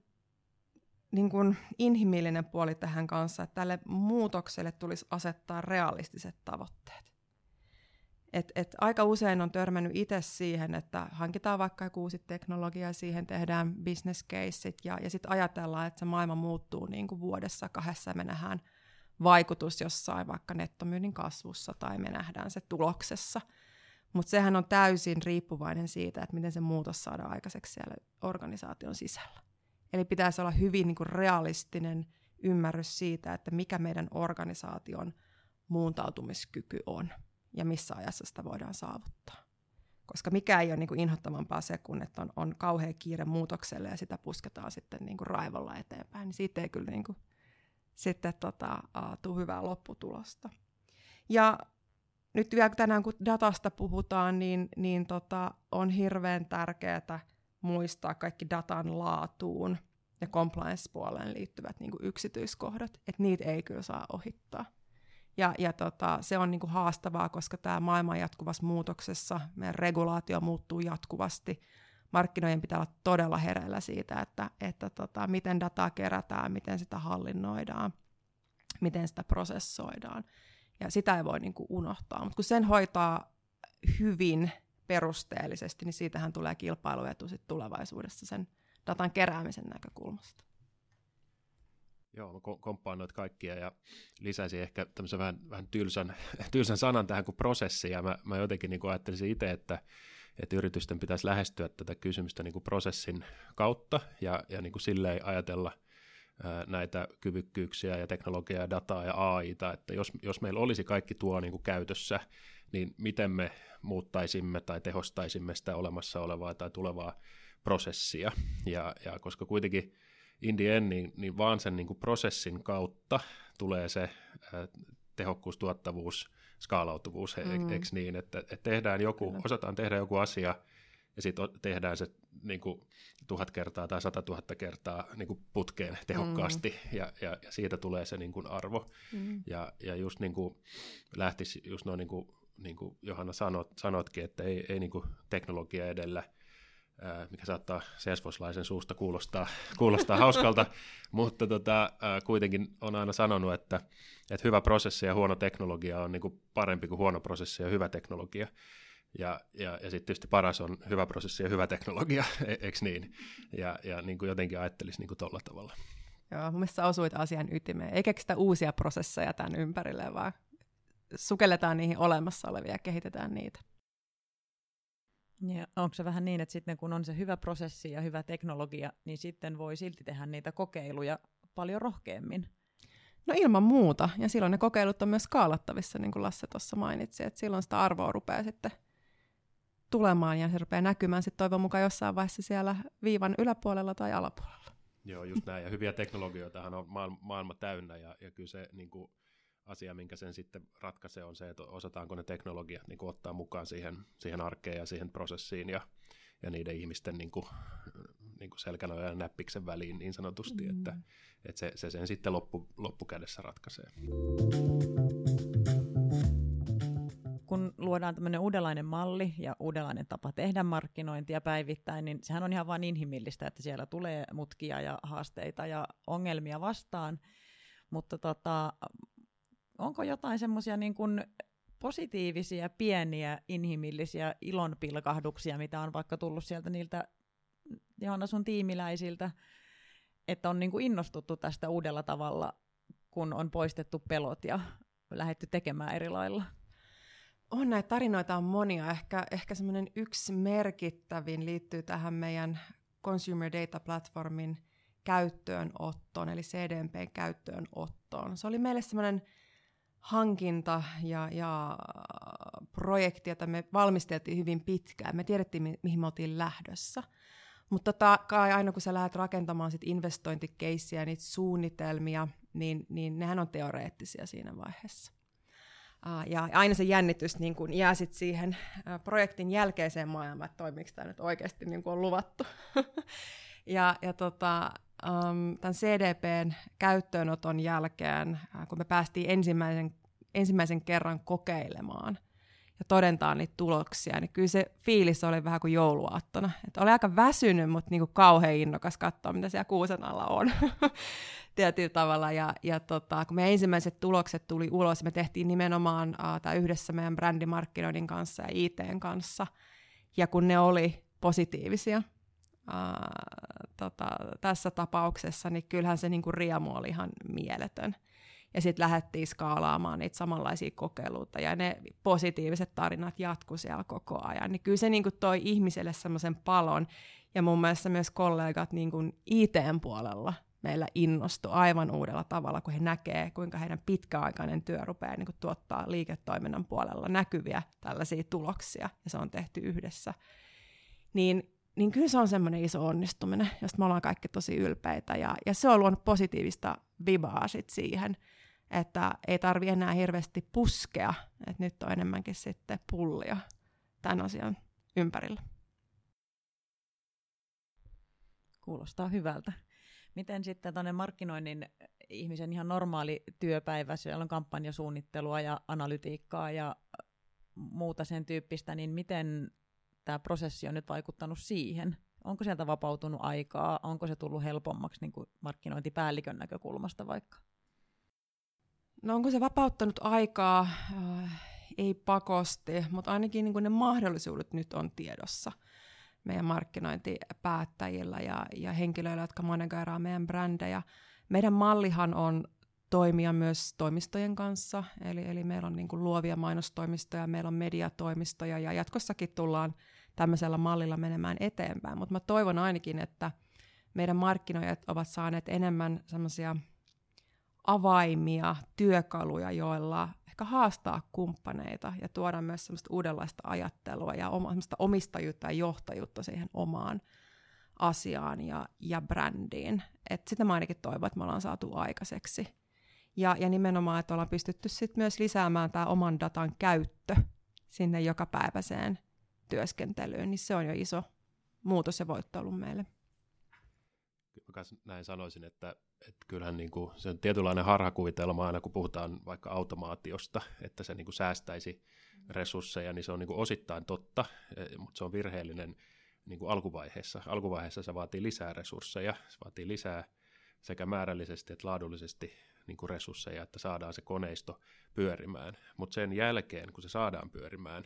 niin kun inhimillinen puoli tähän kanssa, että tälle muutokselle tulisi asettaa realistiset tavoitteet. Et, et aika usein on törmännyt itse siihen, että hankitaan vaikka joku uusi teknologia ja siihen tehdään business caseit ja, ja sitten ajatellaan, että se maailma muuttuu niin kuin vuodessa kahdessa me nähdään vaikutus jossain vaikka nettomyynnin kasvussa tai me nähdään se tuloksessa. Mutta sehän on täysin riippuvainen siitä, että miten se muutos saadaan aikaiseksi siellä organisaation sisällä. Eli pitäisi olla hyvin niin kuin realistinen ymmärrys siitä, että mikä meidän organisaation muuntautumiskyky on ja missä ajassa sitä voidaan saavuttaa. Koska mikä ei ole niin kuin inhottavampaa se, kun että on, on kauhea kiire muutokselle ja sitä pusketaan sitten niin kuin raivolla eteenpäin, niin siitä ei kyllä niin kuin sitten tota, uh, tule hyvää lopputulosta. Ja nyt vielä tänään kun datasta puhutaan, niin, niin tota, on hirveän tärkeää muistaa kaikki datan laatuun ja compliance-puoleen liittyvät niin kuin yksityiskohdat, että niitä ei kyllä saa ohittaa. Ja, ja tota, se on niin kuin haastavaa, koska tämä maailma on jatkuvassa muutoksessa, meidän regulaatio muuttuu jatkuvasti, markkinoiden pitää olla todella hereillä siitä, että, että tota, miten dataa kerätään, miten sitä hallinnoidaan, miten sitä prosessoidaan. Ja sitä ei voi niin kuin unohtaa. Mutta kun sen hoitaa hyvin perusteellisesti, niin siitähän tulee kilpailuetu sit tulevaisuudessa sen datan keräämisen näkökulmasta. Joo, mä komppaan noita kaikkia ja lisäisin ehkä tämmöisen vähän, vähän tylsän, tylsän sanan tähän kuin prosessi. Ja mä, mä jotenkin niin ajattelisin itse, että, että yritysten pitäisi lähestyä tätä kysymystä niin kuin prosessin kautta ja, ja niin kuin silleen ajatella ää, näitä kyvykkyyksiä ja teknologiaa dataa ja AIta, että jos, jos meillä olisi kaikki tuo niin kuin käytössä, niin miten me muuttaisimme tai tehostaisimme sitä olemassa olevaa tai tulevaa prosessia. Ja, ja koska kuitenkin in the end, niin, niin vaan sen niin kuin prosessin kautta tulee se ää, tehokkuus, tuottavuus, skaalautuvuus, mm. eikö niin, että, että tehdään joku, Kyllä. osataan tehdä joku asia, ja sitten tehdään se niin kuin tuhat kertaa tai sata tuhatta kertaa niin kuin putkeen tehokkaasti, mm. ja, ja, ja siitä tulee se niin kuin arvo. Mm. Ja, ja just niin kuin lähtisi just noin niin kuin, niin kuin Johanna sanot, sanotkin, että ei, ei niin kuin teknologia edellä – mikä saattaa Salesforce-laisen suusta kuulostaa, kuulostaa hauskalta, mutta tota, kuitenkin on aina sanonut, että, että hyvä prosessi ja huono teknologia on niin kuin parempi kuin huono prosessi ja hyvä teknologia. Ja, ja, ja sitten tietysti paras on hyvä prosessi ja hyvä teknologia, e-, eikö niin? Ja, ja niin kuin jotenkin ajattelisi niin tuolla tavalla. Joo, mun mielestä osuit asian ytimeen. Ei keksitä uusia prosesseja tämän ympärille, vaan sukelletaan niihin olemassa olevia ja kehitetään niitä. Ja onko se vähän niin, että sitten kun on se hyvä prosessi ja hyvä teknologia, niin sitten voi silti tehdä niitä kokeiluja paljon rohkeammin? No ilman muuta. Ja silloin ne kokeilut on myös skaalattavissa, niin kuin Lasse tuossa mainitsi. Että silloin sitä arvoa rupeaa sitten tulemaan ja se rupeaa näkymään sitten toivon mukaan jossain vaiheessa siellä viivan yläpuolella tai alapuolella. Joo, just näin. Ja hyviä teknologioitahan on maailma, maailma täynnä ja, ja kyllä se niin kuin asia, minkä sen sitten ratkaisee, on se, että osataanko ne teknologiat niin kuin ottaa mukaan siihen, siihen arkeen ja siihen prosessiin ja, ja niiden ihmisten niin kuin, niin kuin selkänoja ja näppiksen väliin niin sanotusti, mm. että, että se, se sen sitten loppu, loppukädessä ratkaisee. Kun luodaan tämmöinen uudenlainen malli ja uudenlainen tapa tehdä markkinointia päivittäin, niin sehän on ihan vain inhimillistä, että siellä tulee mutkia ja haasteita ja ongelmia vastaan, mutta tota, onko jotain semmoisia niin kuin positiivisia, pieniä, inhimillisiä ilonpilkahduksia, mitä on vaikka tullut sieltä niiltä Johanna sun tiimiläisiltä, että on niin kuin innostuttu tästä uudella tavalla, kun on poistettu pelot ja lähdetty tekemään eri lailla? On näitä tarinoita on monia. Ehkä, ehkä semmoinen yksi merkittävin liittyy tähän meidän Consumer Data Platformin käyttöönottoon, eli CDMPn käyttöönottoon. Se oli meille semmoinen hankinta ja, ja projekti, jota me valmisteltiin hyvin pitkään. Me tiedettiin, mi- mihin me oltiin lähdössä. Mutta tota, kai aina kun sä lähdet rakentamaan sit investointikeissiä ja niitä suunnitelmia, niin, niin nehän on teoreettisia siinä vaiheessa. Ja aina se jännitys niin kun jää sit siihen projektin jälkeiseen maailmaan, että toimiiko tämä nyt oikeasti niin kuin on luvattu. ja, ja tota, um, tämän CDPn käyttöönoton jälkeen, uh, kun me päästiin ensimmäisen, ensimmäisen kerran kokeilemaan ja todentaa niitä tuloksia, niin kyllä se fiilis oli vähän kuin jouluaattona. Että oli aika väsynyt, mutta niin kuin kauhean innokas katsoa, mitä siellä kuusen alla on tietyllä tavalla. Ja, ja tota, kun meidän ensimmäiset tulokset tuli ulos, me tehtiin nimenomaan uh, yhdessä meidän brändimarkkinoinnin kanssa ja ITn kanssa. Ja kun ne oli positiivisia, tota, tässä tapauksessa, niin kyllähän se niin kuin riemu oli ihan mieletön ja sitten lähdettiin skaalaamaan niitä samanlaisia kokeiluita, ja ne positiiviset tarinat jatku siellä koko ajan. Niin kyllä se niin kuin toi ihmiselle semmoisen palon, ja mun mielestä myös kollegat niin kuin IT-puolella meillä innostu aivan uudella tavalla, kun he näkee, kuinka heidän pitkäaikainen työ rupeaa niin kuin tuottaa liiketoiminnan puolella näkyviä tällaisia tuloksia, ja se on tehty yhdessä. Niin niin kyllä se on semmoinen iso onnistuminen, josta me ollaan kaikki tosi ylpeitä. Ja, ja se on luonut positiivista vibaa sit siihen, että ei tarvi enää hirveästi puskea, että nyt on enemmänkin sitten pullia tämän asian ympärillä. Kuulostaa hyvältä. Miten sitten tuonne markkinoinnin ihmisen ihan normaali työpäivä, siellä on kampanjasuunnittelua ja analytiikkaa ja muuta sen tyyppistä, niin miten tämä prosessi on nyt vaikuttanut siihen? Onko sieltä vapautunut aikaa? Onko se tullut helpommaksi niin kuin markkinointipäällikön näkökulmasta vaikka? No onko se vapauttanut aikaa? Äh, ei pakosti, mutta ainakin niin kuin ne mahdollisuudet nyt on tiedossa meidän markkinointipäättäjillä ja, ja henkilöillä, jotka monegaraa meidän brändejä. Meidän mallihan on toimia myös toimistojen kanssa, eli, eli meillä on niin kuin luovia mainostoimistoja, meillä on mediatoimistoja ja jatkossakin tullaan tämmöisellä mallilla menemään eteenpäin, mutta mä toivon ainakin, että meidän markkinoijat ovat saaneet enemmän semmoisia avaimia, työkaluja, joilla ehkä haastaa kumppaneita ja tuoda myös semmoista uudenlaista ajattelua ja oma, omistajuutta ja johtajuutta siihen omaan asiaan ja, ja brändiin. Et sitä mä ainakin toivon, että me ollaan saatu aikaiseksi. Ja, ja nimenomaan, että ollaan pystytty sit myös lisäämään tämä oman datan käyttö sinne jokapäiväiseen työskentelyyn, niin se on jo iso muutos ja voitto ollut meille. Kyllä näin sanoisin, että, että kyllähän niin kuin, se on tietynlainen harhakuvitelma aina, kun puhutaan vaikka automaatiosta, että se niin kuin säästäisi resursseja, niin se on niin kuin osittain totta, e, mutta se on virheellinen niin kuin alkuvaiheessa. Alkuvaiheessa se vaatii lisää resursseja, se vaatii lisää sekä määrällisesti että laadullisesti niin kuin resursseja, että saadaan se koneisto pyörimään. Mutta sen jälkeen, kun se saadaan pyörimään,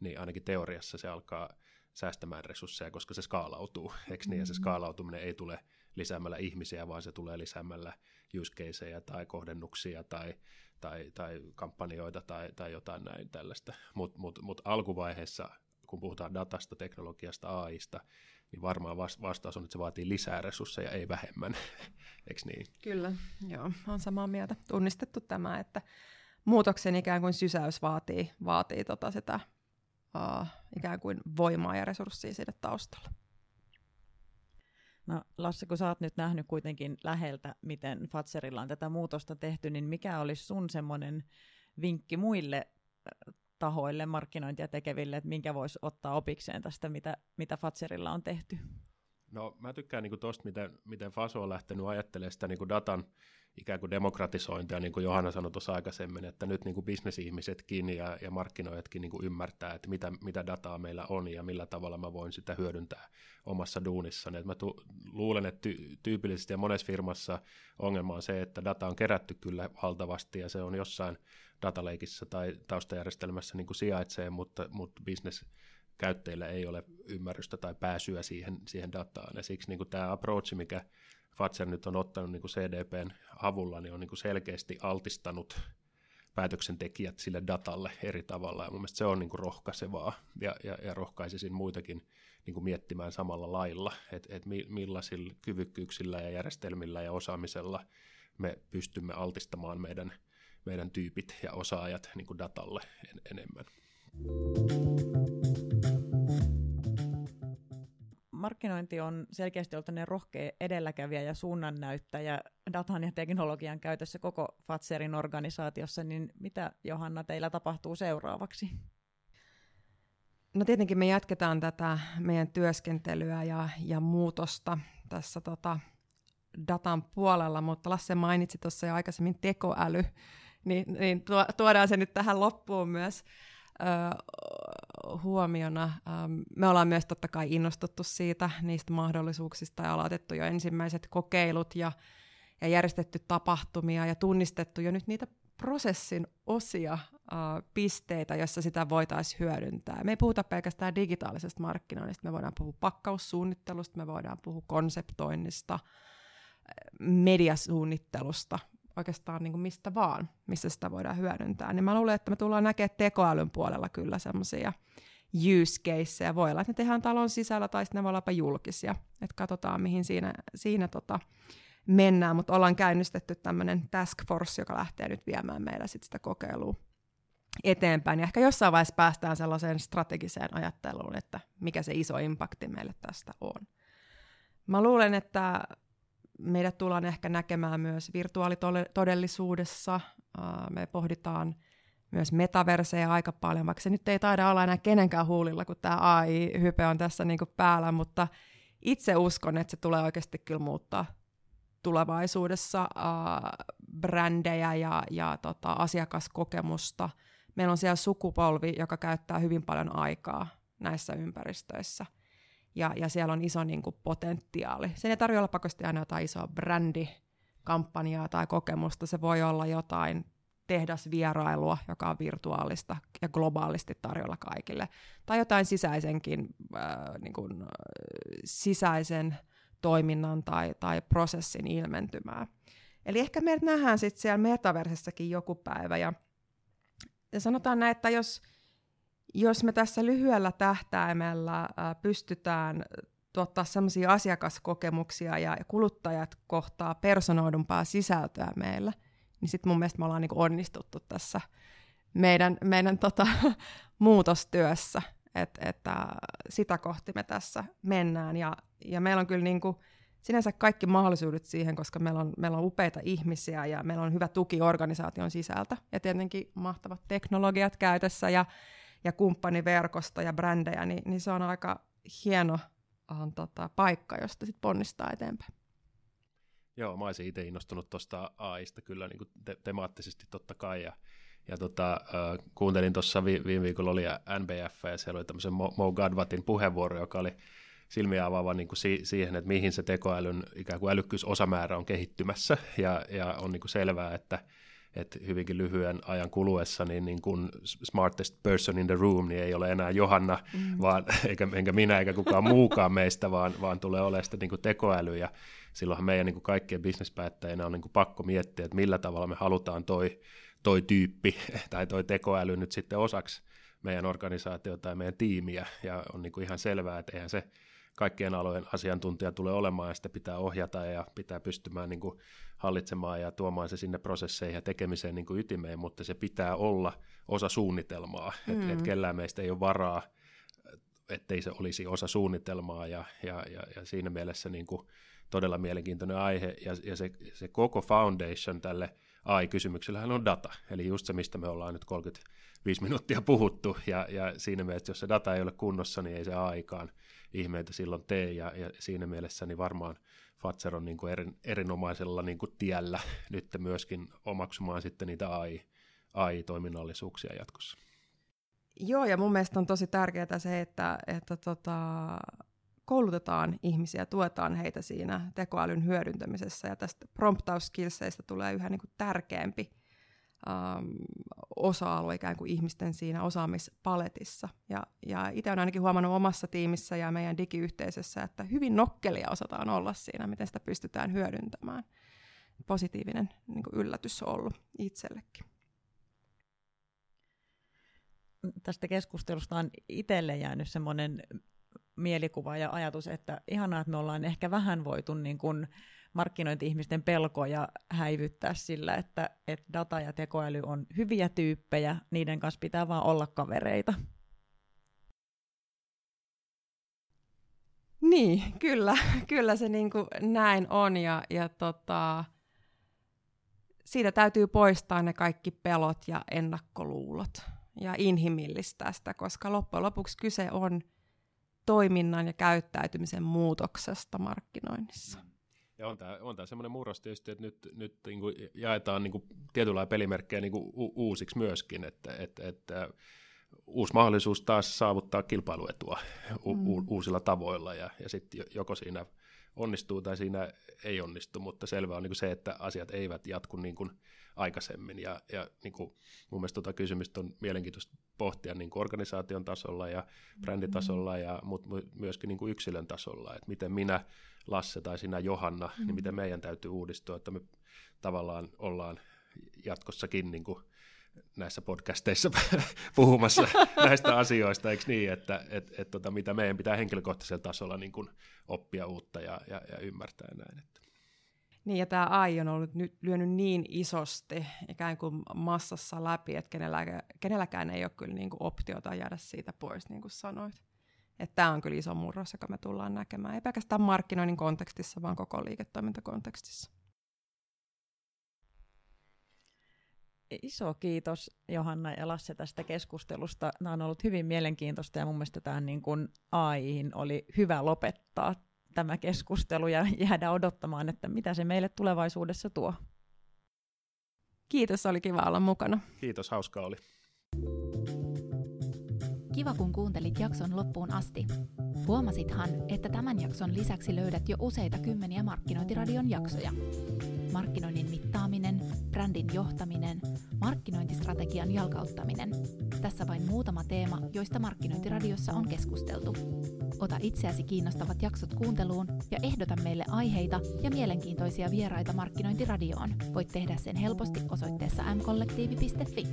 niin ainakin teoriassa se alkaa säästämään resursseja, koska se skaalautuu, eikö niin? Ja se mm. skaalautuminen ei tule lisäämällä ihmisiä, vaan se tulee lisäämällä use tai kohdennuksia tai, tai, tai kampanjoita tai, tai jotain näin tällaista. Mutta mut, mut alkuvaiheessa, kun puhutaan datasta, teknologiasta, AIsta, niin varmaan vastaus on, että se vaatii lisää resursseja, ei vähemmän. Eikö niin? Kyllä, joo, on samaa mieltä. Tunnistettu tämä, että muutoksen ikään kuin sysäys vaatii, vaatii tota sitä uh, ikään kuin voimaa ja resurssia sinne taustalla. No Lasse, kun sä oot nyt nähnyt kuitenkin läheltä, miten Fatserilla on tätä muutosta tehty, niin mikä olisi sun semmoinen vinkki muille tahoille, markkinointia tekeville, että minkä voisi ottaa opikseen tästä, mitä, mitä Fatserilla on tehty? No mä tykkään niin tuosta, miten, miten Faso on lähtenyt ajattelemaan sitä niin datan ikään kuin demokratisointia, niin kuin Johanna sanoi tuossa aikaisemmin, että nyt niin kuin bisnesihmisetkin ja, ja markkinoijatkin niin kuin ymmärtää, että mitä, mitä dataa meillä on ja millä tavalla mä voin sitä hyödyntää omassa duunissani. Että mä tu, luulen, että ty, tyypillisesti ja monessa firmassa ongelma on se, että data on kerätty kyllä valtavasti ja se on jossain dataleikissä tai taustajärjestelmässä niin kuin sijaitsee, mutta, mutta business käyttäjillä ei ole ymmärrystä tai pääsyä siihen, siihen dataan. Ja siksi niin kuin tämä approach, mikä Fatser nyt on ottanut niin kuin CDPn avulla, niin on niin kuin selkeästi altistanut päätöksentekijät sille datalle eri tavalla, ja mun mielestä se on niin kuin rohkaisevaa, ja, ja, ja rohkaisisin muitakin niin kuin miettimään samalla lailla, että et millaisilla kyvykkyyksillä ja järjestelmillä ja osaamisella me pystymme altistamaan meidän, meidän tyypit ja osaajat niin kuin datalle en, enemmän. Markkinointi on selkeästi ollut rohkea edelläkävijä ja suunnannäyttäjä datan ja teknologian käytössä koko Fatserin organisaatiossa, niin mitä Johanna teillä tapahtuu seuraavaksi? No tietenkin me jatketaan tätä meidän työskentelyä ja, ja muutosta tässä tota, datan puolella, mutta Lasse mainitsi tuossa jo aikaisemmin tekoäly, niin, niin tuodaan se nyt tähän loppuun myös. Huomiona. Ähm, me ollaan myös totta kai innostuttu siitä, niistä mahdollisuuksista ja aloitettu jo ensimmäiset kokeilut ja, ja järjestetty tapahtumia ja tunnistettu jo nyt niitä prosessin osia, äh, pisteitä, joissa sitä voitaisiin hyödyntää. Me ei puhuta pelkästään digitaalisesta markkinoinnista, me voidaan puhua pakkaussuunnittelusta, me voidaan puhua konseptoinnista, mediasuunnittelusta, oikeastaan niin kuin mistä vaan, missä sitä voidaan hyödyntää. Niin mä luulen, että me tullaan näkemään tekoälyn puolella kyllä semmoisia use caseja. Voi olla, että ne tehdään talon sisällä tai sitten ne voi olla julkisia. Että katsotaan, mihin siinä, siinä tota mennään, mutta ollaan käynnistetty tämmöinen task force, joka lähtee nyt viemään meillä sit sitä kokeilua eteenpäin. Ja ehkä jossain vaiheessa päästään sellaiseen strategiseen ajatteluun, että mikä se iso impakti meille tästä on. Mä luulen, että meidät tullaan ehkä näkemään myös virtuaalitodellisuudessa. Me pohditaan myös metaverseja aika paljon, vaikka se nyt ei taida olla enää kenenkään huulilla, kun tämä AI-hype on tässä niin päällä, mutta itse uskon, että se tulee oikeasti kyllä muuttaa tulevaisuudessa äh, brändejä ja, ja tota, asiakaskokemusta. Meillä on siellä sukupolvi, joka käyttää hyvin paljon aikaa näissä ympäristöissä – ja, ja siellä on iso niin kuin, potentiaali. Sen ei tarvitse olla pakosti aina jotain isoa brändikampanjaa tai kokemusta, se voi olla jotain tehdasvierailua, joka on virtuaalista ja globaalisti tarjolla kaikille, tai jotain sisäisenkin äh, niin kuin, äh, sisäisen toiminnan tai, tai prosessin ilmentymää. Eli ehkä me nähdään sitten siellä metaversessakin joku päivä, ja, ja sanotaan näin, että jos jos me tässä lyhyellä tähtäimellä äh, pystytään tuottaa sellaisia asiakaskokemuksia ja kuluttajat kohtaa personoidumpaa sisältöä meillä, niin sitten mun mielestä me ollaan niinku onnistuttu tässä meidän, meidän tota, muutostyössä, Et, että sitä kohti me tässä mennään. Ja, ja meillä on kyllä niinku sinänsä kaikki mahdollisuudet siihen, koska meillä on, meillä on upeita ihmisiä ja meillä on hyvä tuki organisaation sisältä ja tietenkin mahtavat teknologiat käytössä ja ja kumppaniverkosto ja brändejä, niin, niin se on aika hieno on, tota, paikka, josta sitten ponnistaa eteenpäin. Joo, mä olisin itse innostunut tuosta AIsta kyllä niin te- temaattisesti totta kai, ja, ja tota, äh, kuuntelin tuossa vi- viime viikolla oli NBF, ja siellä oli tämmöisen Mo, Mo Gadwatin puheenvuoro, joka oli silmiä avaava niin kuin si- siihen, että mihin se tekoälyn ikään kuin älykkyysosamäärä on kehittymässä, ja, ja on niin kuin selvää, että että hyvinkin lyhyen ajan kuluessa niin, niin kuin smartest person in the room niin ei ole enää Johanna, mm. vaan, eikä, enkä minä eikä kukaan muukaan meistä, vaan, vaan tulee olemaan sitä niin kuin tekoäly, ja silloinhan meidän niin kuin kaikkien bisnespäättäjinä on niin kuin pakko miettiä, että millä tavalla me halutaan toi, toi tyyppi tai toi tekoäly nyt sitten osaksi meidän organisaatiota tai meidän tiimiä, ja on niin kuin ihan selvää, että eihän se kaikkien alojen asiantuntija tulee olemaan, ja sitä pitää ohjata ja pitää pystymään niin kuin hallitsemaan ja tuomaan se sinne prosesseihin ja tekemiseen niin kuin ytimeen, mutta se pitää olla osa suunnitelmaa, mm. että et kellään meistä ei ole varaa, ettei se olisi osa suunnitelmaa, ja, ja, ja, ja siinä mielessä niin kuin todella mielenkiintoinen aihe, ja, ja se, se koko foundation tälle AI-kysymyksellähän on data, eli just se, mistä me ollaan nyt 35 minuuttia puhuttu, ja, ja siinä mielessä, jos se data ei ole kunnossa, niin ei se aikaan ihmeitä silloin tee, ja, ja siinä mielessä niin varmaan Fatser on niin kuin erin, erinomaisella niin kuin tiellä nyt myöskin omaksumaan sitten niitä AI, AI-toiminnallisuuksia jatkossa. Joo, ja mun mielestä on tosi tärkeää se, että, että tota, koulutetaan ihmisiä, tuetaan heitä siinä tekoälyn hyödyntämisessä, ja tästä promptauskilseistä tulee yhä niin kuin tärkeämpi ähm, osa-alue ikään kuin ihmisten siinä osaamispaletissa. Ja, ja itse olen ainakin huomannut omassa tiimissä ja meidän digiyhteisössä, että hyvin nokkelia osataan olla siinä, miten sitä pystytään hyödyntämään. Positiivinen niin kuin yllätys on ollut itsellekin. Tästä keskustelusta on itselle jäänyt semmoinen mielikuva ja ajatus, että ihanaa, että me ollaan ehkä vähän voitu niin kuin markkinointi-ihmisten pelkoja häivyttää sillä, että, että data ja tekoäly on hyviä tyyppejä, niiden kanssa pitää vaan olla kavereita. Niin, kyllä, kyllä se niin kuin näin on ja, ja tota, siitä täytyy poistaa ne kaikki pelot ja ennakkoluulot ja inhimillistää sitä, koska loppujen lopuksi kyse on toiminnan ja käyttäytymisen muutoksesta markkinoinnissa. Ja on tämä, on tämä semmoinen murros tietysti, että nyt, nyt niin kuin jaetaan niin kuin tietynlailla pelimerkkejä niin kuin u- uusiksi myöskin, että, että, että uusi mahdollisuus taas saavuttaa kilpailuetua u- mm. uusilla tavoilla ja, ja sitten joko siinä onnistuu tai siinä ei onnistu, mutta selvä on niin kuin se, että asiat eivät jatku niin kuin aikaisemmin ja, ja niin kuin mun mielestä tuota kysymystä on mielenkiintoista pohtia niin kuin organisaation tasolla ja bränditasolla ja mutta myöskin niin kuin yksilön tasolla, että miten minä, Lasse tai sinä Johanna, mm. niin miten meidän täytyy uudistua, että me tavallaan ollaan jatkossakin niin kuin näissä podcasteissa puhumassa näistä asioista, eikö niin, että et, et, tota, mitä meidän pitää henkilökohtaisella tasolla niin kuin oppia uutta ja, ja, ja ymmärtää näin. Että. Niin, ja tämä AI on ollut nyt lyönyt niin isosti ikään kuin massassa läpi, että kenelläkään, kenelläkään ei ole kyllä niin kuin optiota jäädä siitä pois, niin kuin sanoit. Että tämä on kyllä iso murros, joka me tullaan näkemään, ei pelkästään markkinoinnin kontekstissa, vaan koko liiketoimintakontekstissa. Iso kiitos Johanna ja Lasse tästä keskustelusta. Nämä on ollut hyvin mielenkiintoista ja mun mielestä tähän niin kuin AIhin oli hyvä lopettaa tämä keskustelu ja jäädä odottamaan, että mitä se meille tulevaisuudessa tuo. Kiitos, oli kiva olla mukana. Kiitos, hauska oli. Kiva, kun kuuntelit jakson loppuun asti. Huomasithan, että tämän jakson lisäksi löydät jo useita kymmeniä Markkinointiradion jaksoja. Markkinoinnin mittaaminen, brändin johtaminen, markkinointistrategian jalkauttaminen. Tässä vain muutama teema, joista Markkinointiradiossa on keskusteltu. Ota itseäsi kiinnostavat jaksot kuunteluun ja ehdota meille aiheita ja mielenkiintoisia vieraita Markkinointiradioon. Voit tehdä sen helposti osoitteessa mkollektiivi.fi.